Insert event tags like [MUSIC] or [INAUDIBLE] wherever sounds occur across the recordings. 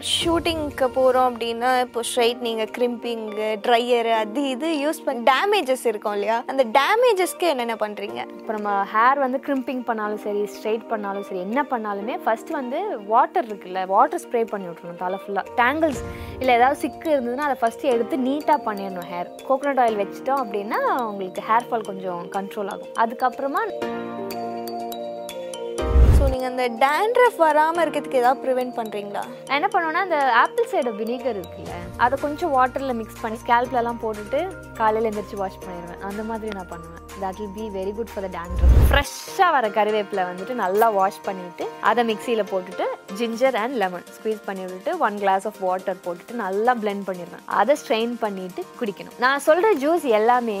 ஷூட்டிங்க்கு போகிறோம் அப்படின்னா இப்போ ஸ்ட்ரைட்னிங்கு கிரிம்பிங்கு ட்ரையரு அது இது யூஸ் பண்ணி டேமேஜஸ் இருக்கும் இல்லையா? அந்த டேமேஜஸ்க்கு என்னென்ன பண்ணுறீங்க இப்போ நம்ம ஹேர் வந்து கிரிம்பிங் பண்ணாலும் சரி ஸ்ட்ரைட் பண்ணாலும் சரி என்ன பண்ணாலுமே ஃபர்ஸ்ட் வந்து வாட்டர் இருக்குல்ல வாட்டர் ஸ்ப்ரே பண்ணி விட்றணும் தலை ஃபுல்லாக டேங்கிள்ஸ் இல்லை ஏதாவது சிக்கு இருந்ததுன்னா அதை ஃபஸ்ட்டு எடுத்து நீட்டாக பண்ணிடணும் ஹேர் கோகோனட் ஆயில் வச்சிட்டோம் அப்படின்னா உங்களுக்கு ஹேர் ஃபால் கொஞ்சம் கண்ட்ரோல் ஆகும். அதுக்கப்புறமா நீங்கள் அந்த டேண்ட்ரஃப் வராமல் இருக்கிறதுக்கு ஏதாவது ப்ரிவெண்ட் பண்ணுறீங்களா என்ன பண்ணுவேன்னா அந்த ஆப்பிள் சைடு வினிகர் இருக்குல்ல அதை கொஞ்சம் வாட்டரில் மிக்ஸ் பண்ணி ஸ்கேல்ப்லலாம் போட்டுட்டு காலையில் எந்திரிச்சு வாஷ் பண்ணிடுவேன். அந்த மாதிரி நான் பண்ணுவேன். That will be very good for the dandruff ஃப்ரெஷ்ஷாக வர கருவேப்பிலை வந்துட்டு நல்லா வாஷ் பண்ணிவிட்டு அதை மிக்சியில் போட்டுட்டு ஜிஞ்சர் அண்ட் லெமன் ஸ்குவீஸ் பண்ணி விட்டுட்டு ஒன் கிளாஸ் ஆஃப் வாட்டர் போட்டுட்டு நல்லா ப்ளெண்ட் பண்ணிடுவேன் அதை ஸ்ட்ரெயின் பண்ணிட்டு குடிக்கணும். நான் சொல்கிற ஜூஸ் எல்லாமே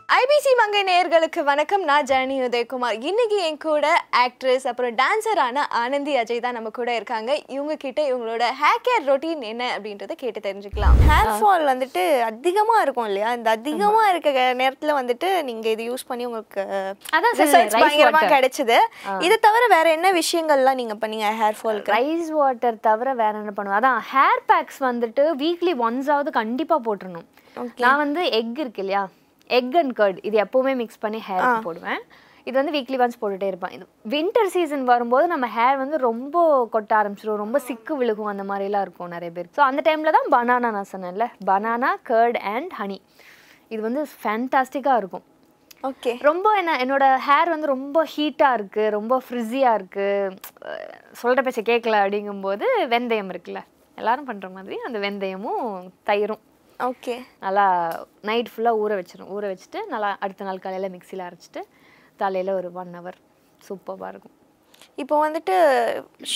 ஐபிசி மங்கை நேயர்களுக்கு வணக்கம். நான் ஜனனி உதயகுமார். இன்னைக்கு என் கூட ஆக்ட்ரஸ் அப்புறம் டான்சரான ஆனந்தி அஜய் தான் நம்ம கூட இருக்காங்க. இவங்க கிட்ட இவங்களோட ஹேர் கேர் ரொட்டீன் என்ன அப்படின்றத கேட்டு தெரிஞ்சுக்கலாம். ஹேர் ஃபால் வந்துட்டு அதிகமாக இருக்கும் இல்லையா? இந்த அதிகமாக இருக்க நேரத்தில் வந்துட்டு நீங்கள் இது யூஸ் பண்ணி உங்களுக்கு அதான் ரிசல்ட்ஸ் பயங்கரமாக. கிடைச்சது. இதை தவிர வேற என்ன விஷயங்கள்லாம் நீங்கள் பண்ணீங்க ஹேர் ஃபால்க்கு ரைஸ் வாட்டர் தவிர வேற என்ன பண்ணுவேன்? அதான் ஹேர் பேக்ஸ் வந்துட்டு வீக்லி ஒன்ஸாவது கண்டிப்பாக போட்டுறணும். நான் வந்து எக் இருக்கு இல்லையா? எக் அண்ட் கர்ட் இது எப்பவுமே மிக்ஸ் பண்ணி ஹேர் போடுவேன். இது வந்து வீக்லி ஒன்ஸ் போட்டுட்டே இருப்பேன். இது வின்டர் சீசன் வரும்போது நம்ம ஹேர் வந்து ரொம்ப கொட்ட ஆரம்பிச்சிடும் ரொம்ப சிக்கு விழுகும். அந்த மாதிரிலாம் இருக்கும் நிறைய பேர். ஸோ அந்த டைமில் தான் பனானா நான் சொன்னேன்ல. பனானா கர்ட் அண்ட் ஹனி இது வந்து ஃபேன்டாஸ்டிக்காக இருக்கும். ஓகே ரொம்ப என்ன என்னோட ஹேர் வந்து ரொம்ப ஹீட்டாக இருக்குது ரொம்ப ஃப்ரிஸியாக இருக்குது சொல்கிற பேச்சை கேட்கல அப்படிங்கும்போது வெந்தயம் இருக்குல்ல. எல்லாரும் பண்ணுற மாதிரி அந்த வெந்தயமும் தயிரும். ஓகே. நல்லா நைட் ஃபுல்லாக ஊற வச்சிடும் ஊற வச்சுட்டு நல்லா அடுத்த நாள் காலையில் மிக்சியில் அரைச்சிட்டு தலையில் ஒரு ஒன் ஹவர் சூப்பராக இருக்கும். இப்போ வந்துட்டு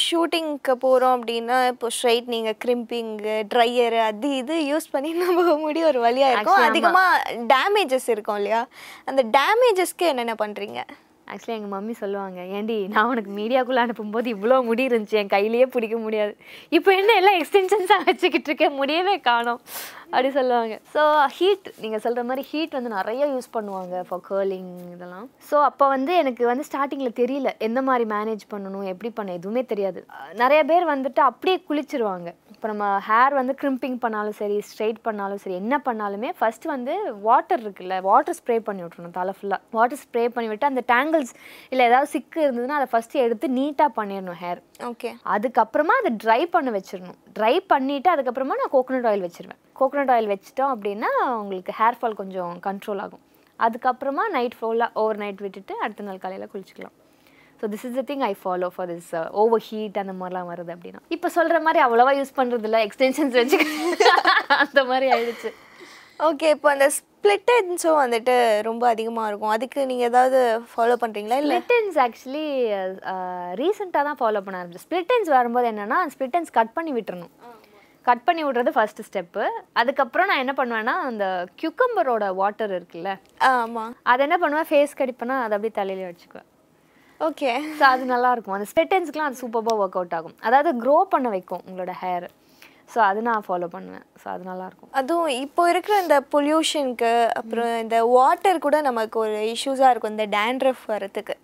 ஷூட்டிங்க்கு போகிறோம் அப்படின்னா இப்போ ஸ்ட்ரைட்னிங்கு கிரிம்பிங்கு ட்ரையரு அது இது யூஸ் பண்ணி நம்ம முடி ஒரு வழியாக இருக்கும். அதிகமாக டேமேஜஸ் இருக்கும் இல்லையா? அந்த டேமேஜஸ்க்கு என்னென்ன பண்ணுறீங்க ஆக்சுவலி எங்கள் மம்மி சொல்லுவாங்க ஏண்டி நான் உனக்கு மீடியாக்குள்ளே அனுப்பும்போது இவ்வளோ முடி இருந்துச்சு என் கையிலேயே பிடிக்க முடியாது. இப்போ என்ன எல்லாம் எக்ஸ்டென்ஷன்ஸாக வச்சுக்கிட்டு இருக்கேன் முடியவே காணும். அப்படி சொல்லுவாங்க. ஸோ ஹீட் நீங்கள் சொல்கிற மாதிரி ஹீட் வந்து நிறைய யூஸ் பண்ணுவாங்க ஃபார் கேர்லிங் இதெல்லாம். ஸோ அப்போ வந்து எனக்கு வந்து ஸ்டார்டிங்கில் தெரியல எந்த மாதிரி மேனேஜ் பண்ணணும் எப்படி பண்ண எதுவுமே தெரியாது. நிறைய பேர் வந்துட்டு அப்படியே குளிச்சிருவாங்க. இப்போ நம்ம ஹேர் வந்து க்ரிம்பிங் பண்ணாலும் சரி ஸ்ட்ரெயிட் பண்ணாலும் சரி என்ன பண்ணாலுமே ஃபஸ்ட்டு வந்து வாட்டர் இருக்குல்ல வாட்டர் ஸ்ப்ரே பண்ணி விட்றணும் தலை ஃபுல்லாக வாட்டர் ஸ்ப்ரே பண்ணி விட்டு அந்த டேங்கிள்ஸ் இல்லை ஏதாவது சிக்கு இருந்ததுன்னா அதை ஃபஸ்ட்டு எடுத்து நீட்டாக பண்ணிடணும் ஹேர் ஓகே அதுக்கப்புறமா அதை ட்ரை பண்ண வச்சிடணும். ட்ரை பண்ணிவிட்டு அதுக்கப்புறமா நான் கோகோனட் ஆயில் வச்சிருவேன். கோகோனட் ஆயில் வச்சிட்டோம் அப்படின்னா உங்களுக்கு ஹேர் ஃபால் கொஞ்சம் கண்ட்ரோல் ஆகும். அதுக்கப்புறமா நைட் ஃபுல்லாக ஓவர் நைட் விட்டுட்டு அடுத்த நாள் காலையில் குளிச்சுக்கலாம். So this is the thing I follow for this over heat அந்த மாதிரிலாம் வருது அப்படின்னா. இப்போ சொல்கிற மாதிரி அவ்வளோவா யூஸ் பண்ணுறது இல்லை எக்ஸ்டென்ஷன்ஸ் வச்சு [LAUGHS] அந்த மாதிரி ஆயிடுச்சு. ஓகே இப்போ அந்த ஸ்பிளிட்டன்ஸும் வந்துட்டு ரொம்ப அதிகமாக இருக்கும். அதுக்கு நீங்கள் ஏதாவது ஃபாலோ பண்ணுறீங்களா இல்லை? ஸ்பிளிட்டன்ஸ் ஆக்சுவலி ரீசெண்டாக தான் ஃபாலோ பண்ண ஆரம்பிச்சு. ஸ்பிளிட்டன்ஸ் வரும்போது என்னன்னா ஸ்பிளிட்டன்ஸ் கட் பண்ணி விட்டுறணும். கட் பண்ணி விடுறது ஃபர்ஸ்ட் ஸ்டெப்பு அதுக்கப்புறம் நான் என்ன பண்ணுவேன்னா அந்த கியூக்கம்பரோட வாட்டர் இருக்குல்ல? ஆமாம் அதை என்ன பண்ணுவேன்? ஃபேஸ் கடிப்பேன்னா அதை அப்படியே தலையில வச்சுக்குவேன். ஓகே ஸோ அது நல்லா இருக்கும். அந்த ஸ்பிளிட்டன்ஸ்க்குலாம் அது சூப்பராக ஒர்க் அவுட் ஆகும். அதாவது க்ரோ பண்ண வைக்கும் உங்களோட ஹேர் ஸோ அது நான் ஃபாலோ பண்ணுவேன். ஸோ அது நல்லா இருக்கும் அதுவும் இப்போ இருக்கிற இந்த பொல்யூஷனுக்கு அப்புறம் இந்த வாட்டர் கூட நமக்கு ஒரு இஷ்யூஸாக இருக்கும் இந்த டேண்ட்ரஃப் வரத்துக்கு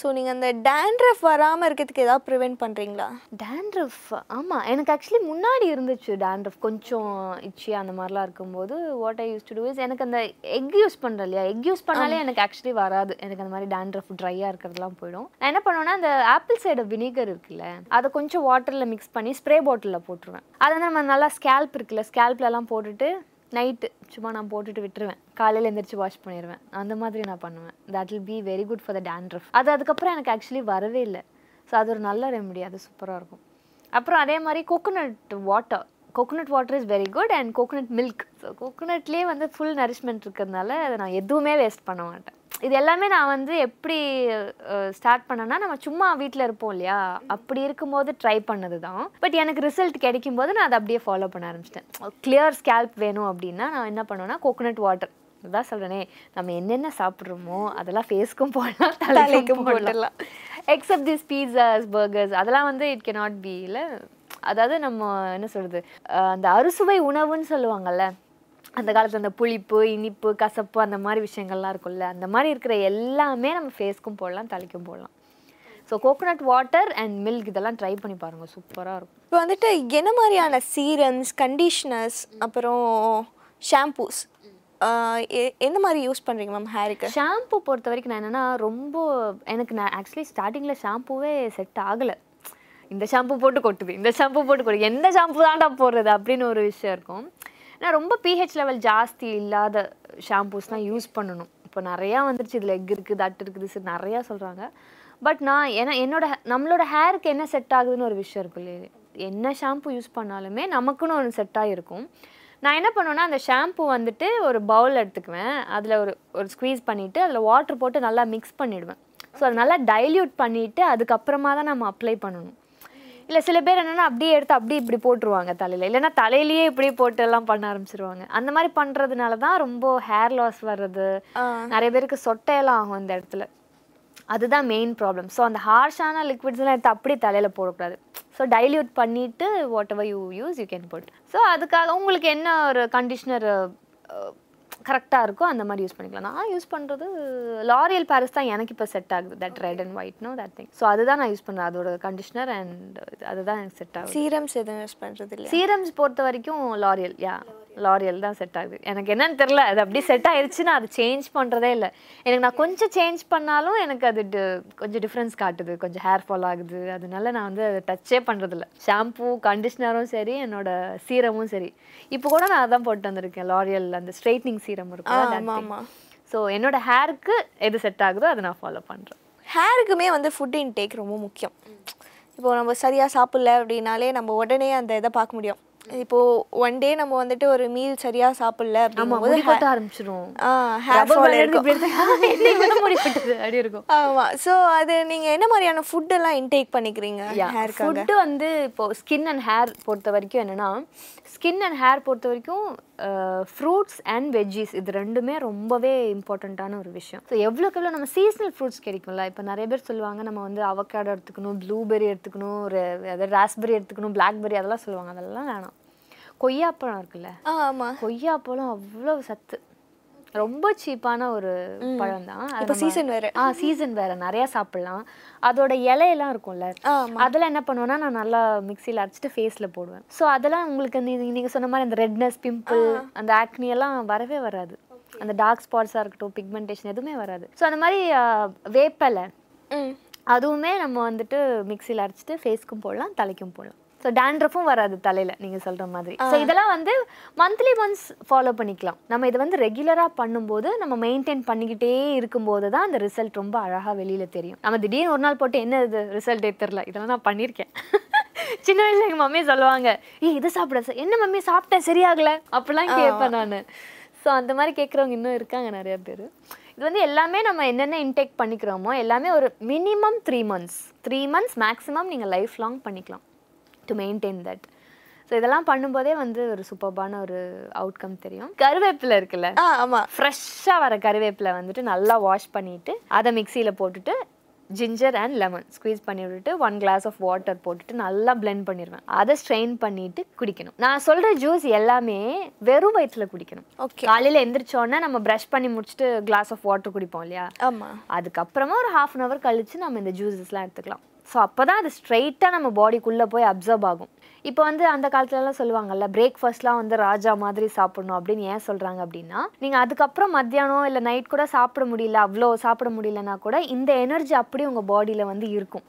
ஸோ நீங்கள் அந்த டேண்ட்ரஃப் வராமல் இருக்கிறதுக்கு ஏதாவது ப்ரிவெண்ட் பண்ணுறீங்களா டேண்ட்ரஃப் ஆமாம் எனக்கு ஆக்சுவலி முன்னாடி இருந்துச்சு டேண்ட்ரஃப் கொஞ்சம் இச்சி அந்த மாதிரிலாம் இருக்கும்போது what I use to do is எனக்கு அந்த எக் யூஸ் பண்ணுறேன் இல்லையா? எக் யூஸ் பண்ணாலே எனக்கு ஆக்சுவலி வராது. எனக்கு அந்த மாதிரி டேண்ட்ரஃப் ட்ரையாக இருக்கிறதுலாம் போயிடும். நான் என்ன பண்ணுவேன்னா அந்த ஆப்பிள் சைடு வினிகர் இருக்குல்ல அதை கொஞ்சம் வாட்டரில் மிக்ஸ் பண்ணி ஸ்ப்ரே பாட்டிலில் போட்டுருவேன். அதை வந்து நம்ம நல்லா ஸ்கேல்ப் இருக்குல்ல ஸ்கேல்ப்லலாம் போட்டுட்டு நைட்டு சும்மா நான் போட்டுட்டு விட்டுருவேன். காலையில் எந்திரிச்சு வாஷ் பண்ணிடுவேன் அந்த மாதிரி நான் பண்ணுவேன். That will be very good for the dandruff அது அதுக்கப்புறம் எனக்கு ஆக்சுவலி வரவே இல்லை. ஸோ அது ஒரு நல்ல ரெமெடி அது சூப்பராக இருக்கும். அப்புறம் அதே மாதிரி coconut water coconut water is very good and coconut milk so கோகோனட்லேயே வந்து ஃபுல் நரிஷ்மெண்ட் இருக்கிறதுனால அதை நான் எதுவுமே வேஸ்ட் பண்ண மாட்டேன். இது எல்லாமே நான் வந்து எப்படி ஸ்டார்ட் பண்ணேன்னா நம்ம சும்மா வீட்டில் இருப்போம் இல்லையா? அப்படி இருக்கும்போது ட்ரை பண்ணது தான் பட் எனக்கு ரிசல்ட் கிடைக்கும் போது நான் அதை அப்படியே ஃபாலோ பண்ண ஆரம்பிச்சிட்டேன். கிளியர் ஸ்கேல்ப் வேணும் அப்படின்னா நான் என்ன பண்ணுவேன்னா கோகோனட் வாட்டர் அதான் சொல்றேனே நம்ம என்னென்ன சாப்பிட்றோமோ அதெல்லாம் ஃபேஸ்க்கும் போடலாம் தலைக்கும். போடலாம். எக்ஸப்ட் திஸ் பீஸாஸ் பர்கர்ஸ் அதெல்லாம் வந்து இட் கே நாட் பி இல்லை? அதாவது நம்ம என்ன சொல்றது அஹ் அந்த அறுசுவை உணவுன்னு சொல்லுவாங்கல்ல அந்த காலத்துல அந்த புளிப்பு இனிப்பு கசப்பு அந்த மாதிரி விஷயங்கள்லாம் இருக்கும்ல அந்த மாதிரி இருக்கிற எல்லாமே நம்ம ஃபேஸ்க்கும் போடலாம் தலைக்கும் போடலாம். So coconut water and milk இதெல்லாம் ட்ரை பண்ணி பாருங்க சூப்பராக இருக்கும். இப்போ வந்துட்டு என்ன மாதிரியான சீரம்ஸ் கண்டிஷ்னர்ஸ் அப்புறம் ஷாம்பூஸ் எந்த மாதிரி யூஸ் பண்ணுறீங்க மேம் ஹேருக்கு ஷாம்பு பொறுத்த வரைக்கும் நான் என்னன்னா ரொம்ப எனக்கு நான் ஆக்சுவலி ஸ்டார்டிங்கில் ஷாம்பூவே செட் ஆகலை. இந்த ஷாம்பு போட்டு கொட்டுது இந்த ஷாம்பு போட்டு கொட்டுது எந்த ஷாம்பு தான்டா போடுறது அப்படின்னு ஒரு விஷயம் இருக்கும். ஆனால் ரொம்ப பிஹெச் லெவல் ஜாஸ்தி இல்லாத ஷாம்பூஸ் தான் யூஸ் பண்ணணும். இப்போ நிறையா வந்துருச்சு இதில் எக் இருக்குது அட்டு இருக்குது சரி நிறையா சொல்கிறாங்க பட் நான் ஏன்னா என்னோட நம்மளோட ஹேருக்கு என்ன செட் ஆகுதுன்னு ஒரு விஷயம் இருக்கு இல்லையா. என்ன ஷாம்பு யூஸ் பண்ணாலுமே நமக்குன்னு ஒன்று செட்டாக இருக்கும் நான் என்ன பண்ணுவேன்னா அந்த ஷாம்பு வந்துட்டு ஒரு பவுல் எடுத்துக்குவேன். அதில் ஒரு ஒரு ஸ்க்வீஸ் பண்ணிவிட்டு அதில் வாட்டர் போட்டு நல்லா மிக்ஸ் பண்ணிவிடுவேன் ஸோ அது நல்லா டைல்யூட் பண்ணிவிட்டு அதுக்கப்புறமா தான் நம்ம அப்ளை பண்ணணும். இல்லை சில பேர் என்னென்னா அப்படியே எடுத்து அப்படியே இப்படி போட்டுருவாங்க தலையில். இல்லைன்னா தலையிலேயே இப்படி போட்டு எல்லாம் பண்ண ஆரம்பிச்சிருவாங்க. அந்த மாதிரி பண்ணுறதுனால தான் ரொம்ப ஹேர் லாஸ் வர்றது. நிறைய பேருக்கு சொட்டையெல்லாம் ஆகும் இந்த இடத்துல. அதுதான் மெயின் ப்ராப்ளம் ஸோ அந்த ஹார்ஷான லிக்விட்ஸ்லாம் எடுத்து அப்படியே தலையில் போடக்கூடாது. ஸோ டைல்யூட் பண்ணிவிட்டு whatever you use you can boat so அதுக்காக உங்களுக்கு என்ன ஒரு கண்டிஷ்னர் கரெக்டாக இருக்கோ அந்த மாதிரி யூஸ் பண்ணிக்கலாம். நான் யூஸ் பண்ணுறது லாரியல் பாரிஸ் தான் எனக்கு இப்போ செட் ஆகுது. That red and white no that thing so அதுதான் நான் யூஸ் பண்ணுறேன் அதோட கண்டிஷ்னர் அண்ட் அதுதான் எனக்கு செட் ஆகுது. சீரம்ஸ் எதுவும் யூஸ் பண்ணுறது இல்லை சீரம்ஸ் பொறுத்த வரைக்கும் லாரியல் யா லாரியல் தான் செட் ஆகுது. எனக்கு என்னன்னு தெரில அது அப்படியே செட் ஆயிடுச்சு நான் அது சேஞ்ச் பண்ணுறதே இல்லை. எனக்கு நான் கொஞ்சம் சேஞ்ச் பண்ணாலும் எனக்கு அது கொஞ்சம் டிஃப்ரென்ஸ் காட்டுது. கொஞ்சம் ஹேர் ஃபால் ஆகுது. அதனால நான் வந்து அதை டச்சே பண்ணுறதில்ல ஷாம்பூ கண்டிஷ்னரும் சரி என்னோட சீரமும் சரி. இப்போ கூட நான் அதான் போட்டு வந்திருக்கேன். லாரியல் அந்த ஸ்ட்ரைட்னிங் சீரம் இருக்கும். ஸோ என்னோட ஹேருக்கு எது செட் ஆகுதோ அதை நான் ஃபாலோ பண்ணுறேன் ஹேருக்குமே வந்து ஃபுட் இன்டேக் ரொம்ப முக்கியம். இப்போ நம்ம சரியாக சாப்பிடல அப்படின்னாலே நம்ம உடனே அந்த இதை பார்க்க முடியும். இப்போ ஒன் டே நம்ம வந்துட்டு ஒரு மீல் சரியா சாப்பிடல அப்படிங்கும்போது கொட்ட ஆரம்பிச்சிரும். ஹேர் ஃபால் இருக்கும். ஆமா ஸோ அது நீங்க என்ன மாதிரியான ஃபுட் எல்லாம் இன்டேக் பண்ணிக்கிறீங்க ஹேருக்காக ஃபுட்டு வந்து இப்போ ஸ்கின் அண்ட் ஹேர் பொறுத்த வரைக்கும் என்னன்னா ஸ்கின் அண்ட் ஹேர் பொறுத்த வரைக்கும் ஃப்ரூட்ஸ் அண்ட் வெஜ்ஜீஸ் இது ரெண்டுமே ரொம்பவே இம்பார்ட்டண்ட்டான ஒரு விஷயம். ஸோ எவ்வளோக்கு எவ்வளோ நம்ம சீசனல் ஃப்ரூட்ஸ் கிடைக்கும்ல இப்போ நிறைய பேர் சொல்லுவாங்க நம்ம வந்து அவக்காடோ எடுத்துக்கணும் ப்ளூபெர்ரி எடுத்துக்கணும் ஒரு அதாவது ராஸ்பெர்ரி எடுத்துக்கணும் பிளாக்பெர்ரி அதெல்லாம் சொல்லுவாங்க. அதெல்லாம் வேணாம். கொய்யாப்பழம் இருக்குல்ல ஆ ஆமா. கொய்யாப்பழம் அவ்வளோ சத்து. ரொம்ப சீப்பான ஒரு பழம் தான் இப்போ season வேற. ஆ சீசன் வேற. நிறைய சாப்பிடலாம். அதோட இலையெல்லாம் இருக்கும்ல. அதெல்லாம் என்ன பண்ணுவேன்னா நான் நல்லா மிக்சியில் அரைச்சிட்டு ஃபேஸில் போடுவேன். ஸோ அதெல்லாம் உங்களுக்கு நீ- நீங்க சொன்ன மாதிரி அந்த ரெட்னஸ் பிம்பிள் அந்த ஆக்னி எல்லாம் வரவே வராது. அந்த டார்க் ஸ்பாட்ஸாக இருக்கட்டும் பிக்மெண்டேஷன் எதுவுமே வராது. ஸோ அந்த மாதிரி வேப்பலை. அதுவுமே நம்ம வந்துட்டு மிக்சியில் அரைச்சிட்டு ஃபேஸ்க்கும் போடலாம் தலைக்கும் போடலாம். ஸோ டேண்ட்ரஃபும் வராது தலையில் நீங்கள் சொல்கிற மாதிரி. ஸோ இதெல்லாம் வந்து மந்த்லி ஒன்ஸ் ஃபாலோ பண்ணிக்கலாம். நம்ம இதை வந்து ரெகுலராக பண்ணும்போது நம்ம மெயின்டைன் பண்ணிக்கிட்டே இருக்கும்போது தான் அந்த ரிசல்ட் ரொம்ப அழகாக வெளியில் தெரியும். நம்ம திடீர்னு ஒரு நாள் போட்டு என்ன இது ரிசல்ட்டே தெரில இதெல்லாம் நான் பண்ணியிருக்கேன். [LAUGHS] சின்ன வயசுல எங்கள் மம்மி சொல்லுவாங்க ஏய் இது சாப்பிட சார் என்ன மம்மி சாப்பிட்டேன் சரியாகல? அப்படிலாம் கேட்பேன் நான். ஸோ அந்த மாதிரி கேட்குறவங்க இன்னும் இருக்காங்க நிறைய பேர். இது வந்து எல்லாமே நம்ம என்னென்ன இன்டேக் பண்ணிக்கிறோமோ எல்லாமே ஒரு minimum three months three months maximum நீங்கள் லைஃப் லாங் பண்ணிக்கலாம். டு மெயின்டைன் தட் ஸோ இதெல்லாம் பண்ணும்போதே வந்து ஒரு சூப்பர்பான ஒரு அவுட்கம் தெரியும். கருவேப்பிலை இருக்குல்ல? ஆ ஆமா. ஃப்ரெஷ்ஷாக வர கருவேப்பிலை வந்துட்டு நல்லா வாஷ் பண்ணிவிட்டு அதை மிக்சியில் போட்டுட்டு ஜிஞ்சர் அண்ட் லெமன் ஸ்குவீஸ் பண்ணி விட்டுட்டு ஒன் கிளாஸ் ஆஃப் வாட்டர் போட்டுட்டு நல்லா blend பண்ணிடுவேன். அதை ஸ்ட்ரெயின் பண்ணிட்டு குடிக்கணும். நான் சொல்கிற ஜூஸ் எல்லாமே வெறும் வயிற்றுல குடிக்கணும். ஓகே காலையில் எந்திரிச்சோடனே நம்ம ப்ரஷ் பண்ணி முடிச்சுட்டு கிளாஸ் ஆஃப் வாட்டர் குடிப்போம் இல்லையா? ஆமா. அதுக்கப்புறமா ஒரு ஹாஃப் அன் ஹவர் கழிச்சு நம்ம இந்த ஜூஸஸ்லாம் எடுத்துக்கலாம். ஸோ அப்போ தான் அது ஸ்ட்ரைட்டாக நம்ம பாடிக்குள்ளே போய் அப்சர்வ் ஆகும். இப்போ வந்து அந்த காலத்துலலாம் சொல்லுவாங்கல்ல பிரேக்ஃபாஸ்ட்லாம் வந்து ராஜா மாதிரி சாப்பிடணும் அப்படின்னு ஏன் சொல்கிறாங்க அப்படின்னா நீங்கள் அதுக்கப்புறம் மத்தியானம் இல்லை நைட் கூட சாப்பிட முடியல அவ்வளோ சாப்பிட முடியலனா கூட இந்த எனர்ஜி அப்படியே உங்கள் பாடியில் வந்து இருக்கும்.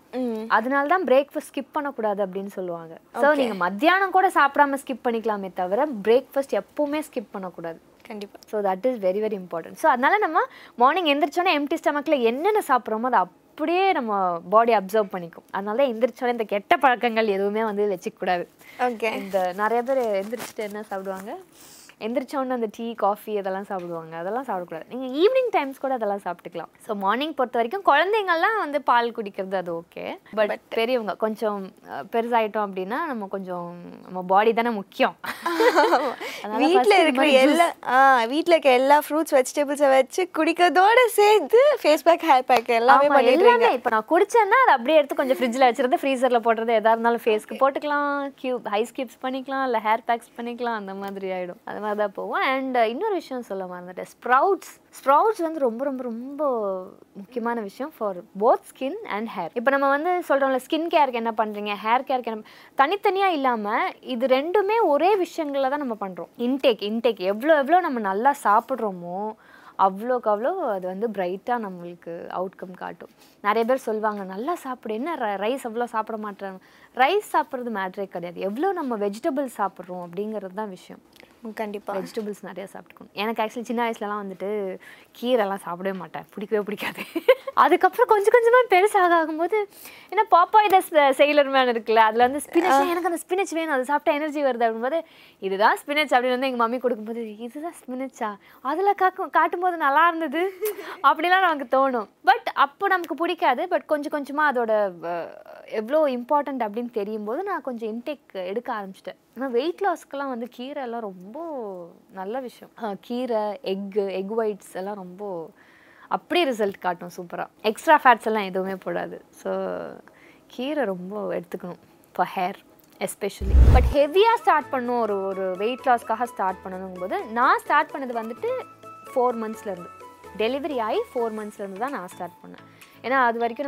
அதனால தான் பிரேக்ஃபாஸ்ட் ஸ்கிப் பண்ணக்கூடாது அப்படின்னு சொல்லுவாங்க. ஸோ நீங்கள் மத்தியானம் கூட சாப்பிடாம ஸ்கிப் பண்ணிக்கலாமே தவிர பிரேக்ஃபாஸ்ட் எப்பவுமே ஸ்கிப் பண்ணக்கூடாது. கண்டிப்பா. So that is very very important so அதனால நம்ம மார்னிங் எந்திரிச்சோன்னே எம்டி ஸ்டமக்கில் என்னென்ன சாப்பிட்றோமோ அதை அப்படியே நம்ம பாடி அப்சர்வ் பண்ணிக்கும். அதனால தான் எந்திரிச்சோன்னே இந்த கெட்ட பழக்கங்கள் எதுவுமே வந்து வச்சுக்க கூடாது. ஓகே இந்த நிறைய பேர் எந்திரிச்சிட்டு என்ன சாப்பிடுவாங்க? எந்திரிச்சோன்னு அந்த டீ காஃபி அதெல்லாம் சாப்பிடுவாங்க. அதெல்லாம் சாப்பிடக்கூடாது. நீங்கள் ஈவினிங் டைம்ஸ் கூட அதெல்லாம் சாப்பிட்டுக்கலாம். ஸோ மார்னிங் பொறுத்த வரைக்கும் குழந்தைங்கள்லாம் வந்து பால் குடிக்கிறது அது ஓகே பட் பெரியவங்க கொஞ்சம் அஹ், பெருசாயிட்டோம் அப்படின்னா நம்ம கொஞ்சம் நம்ம பாடி தானே முக்கியம். இது இருக்கிற எல்லா ஆ வீட்ல இருக்க எல்லா ஃப்ரூட்ஸ் வெஜிடபிள்ஸை வச்சு குடிக்கிறதோட சேர்த்து ஃபேஸ் பேக் ஹேர் பேக் எல்லாமே பண்ணிடுறீங்க இப்போ நான் குடிச்சேன்னா அதை அப்படியே எடுத்து கொஞ்சம் ஃப்ரிட்ஜில் வச்சிருந்து ஃப்ரீசரில் போடுறது எதா இருந்தாலும் ஃபேஸ்க்கு போட்டுக்கலாம். கியூப் ஐஸ் கியூப்ஸ் பண்ணிக்கலாம். இல்லை ஹேர் பேக்ஸ் பண்ணிக்கலாம். அந்த மாதிரி ஆயிடும். அது மாதிரி தான் போவோம் அண்ட் uh, இன்னொரு விஷயம் சொல்ல மறந்துட்டேன். ஸ்ப்ரவுட்ஸ் ஸ்ப்ரவுட்ஸ் வந்து ரொம்ப ரொம்ப ரொம்ப முக்கியமான விஷயம் for both skin and hair இப்போ நம்ம வந்து சொல்கிறோம்ல ஸ்கின் கேருக்கு என்ன பண்ணுறீங்க ஹேர் கேருக்கு என்ன தனித்தனியாக இல்லாமல் இது ரெண்டுமே ஒரே விஷயங்களில் தான் நம்ம பண்ணுறோம் இன்டேக் இன்டேக் எவ்வளோ எவ்வளோ நம்ம நல்லா சாப்பிட்றோமோ அவ்வளோக்கு அவ்வளோ அது வந்து பிரைட்டாக நம்மளுக்கு அவுட்கம் காட்டும். நிறைய பேர் சொல்லுவாங்க நல்லா சாப்பிடு. என்ன ரைஸ் அவ்வளோ சாப்பிட மாட்டேறாங்க? ரைஸ் சாப்பிட்றது மேட்ரே கிடையாது. எவ்வளோ நம்ம வெஜிடபிள்ஸ் சாப்பிட்றோம் அப்படிங்கிறது தான் விஷயம். ம், கண்டிப்பா. வெஜிடபிள்ஸ் நிறைய சாப்பிட்டுக்கணும். எனக்கு ஆக்சுவலி சின்ன வயசுலலாம் வந்துட்டு கீரைலாம் சாப்பிடவே மாட்டேன். பிடிக்கவே பிடிக்காது. [LAUGHS] அதுக்கப்புறம் கொஞ்சம் கொஞ்சமாக பெருசாக ஆகும்போது ஏன்னா பாப்பாய் த செயலர் மேன் இருக்குல்ல அதில் வந்து ஸ்பினச் எனக்கு அந்த ஸ்பினச் வேணும். அது சாப்பிட்டா எனர்ஜி வருது அப்படிங்கும்போது இதுதான் ஸ்பினச் அப்படின்னு வந்து எங்கள் மம்மி கொடுக்கும்போது இதுதான் ஸ்பினச்சா அதில் காக்கும் காட்டும்போது நல்லா இருந்தது? [LAUGHS] அப்படிலாம் நமக்கு தோணும். பட் அப்போ நமக்கு பிடிக்காது. பட் கொஞ்சம் கொஞ்சமாக அதோட எவ்வளோ இம்பார்ட்டண்ட் அப்படின்னு தெரியும் போது நான் கொஞ்சம் இன்டேக் எடுக்க ஆரம்பிச்சிட்டேன். ஆனால் வெயிட் லாஸ்க்கெலாம் வந்து கீரை எல்லாம் ரொம்ப நல்ல விஷயம். கீரை எக்கு எக் ஒயிட்ஸ் எல்லாம் ரொம்ப அப்படியே ரிசல்ட் காட்டும் சூப்பராக எக்ஸ்ட்ரா ஃபேட்ஸ் எல்லாம் எதுவுமே போடாது. ஸோ கீரை ரொம்ப எடுத்துக்கணும் ஃபார் ஹேர் எஸ்பெஷலி பட் ஹெவியாக ஸ்டார்ட் பண்ணும் ஒரு ஒரு வெயிட் லாஸ்க்காக ஸ்டார்ட் பண்ணணுங்கும் போது நான் ஸ்டார்ட் பண்ணது வந்துட்டு ஃபோர் மந்த்ஸ்லேருந்து டெலிவரி ஆகி ஃபோர் மந்த்ஸ்லேருந்து தான் நான் ஸ்டார்ட் பண்ணேன். ஏன்னா அது வரைக்கும்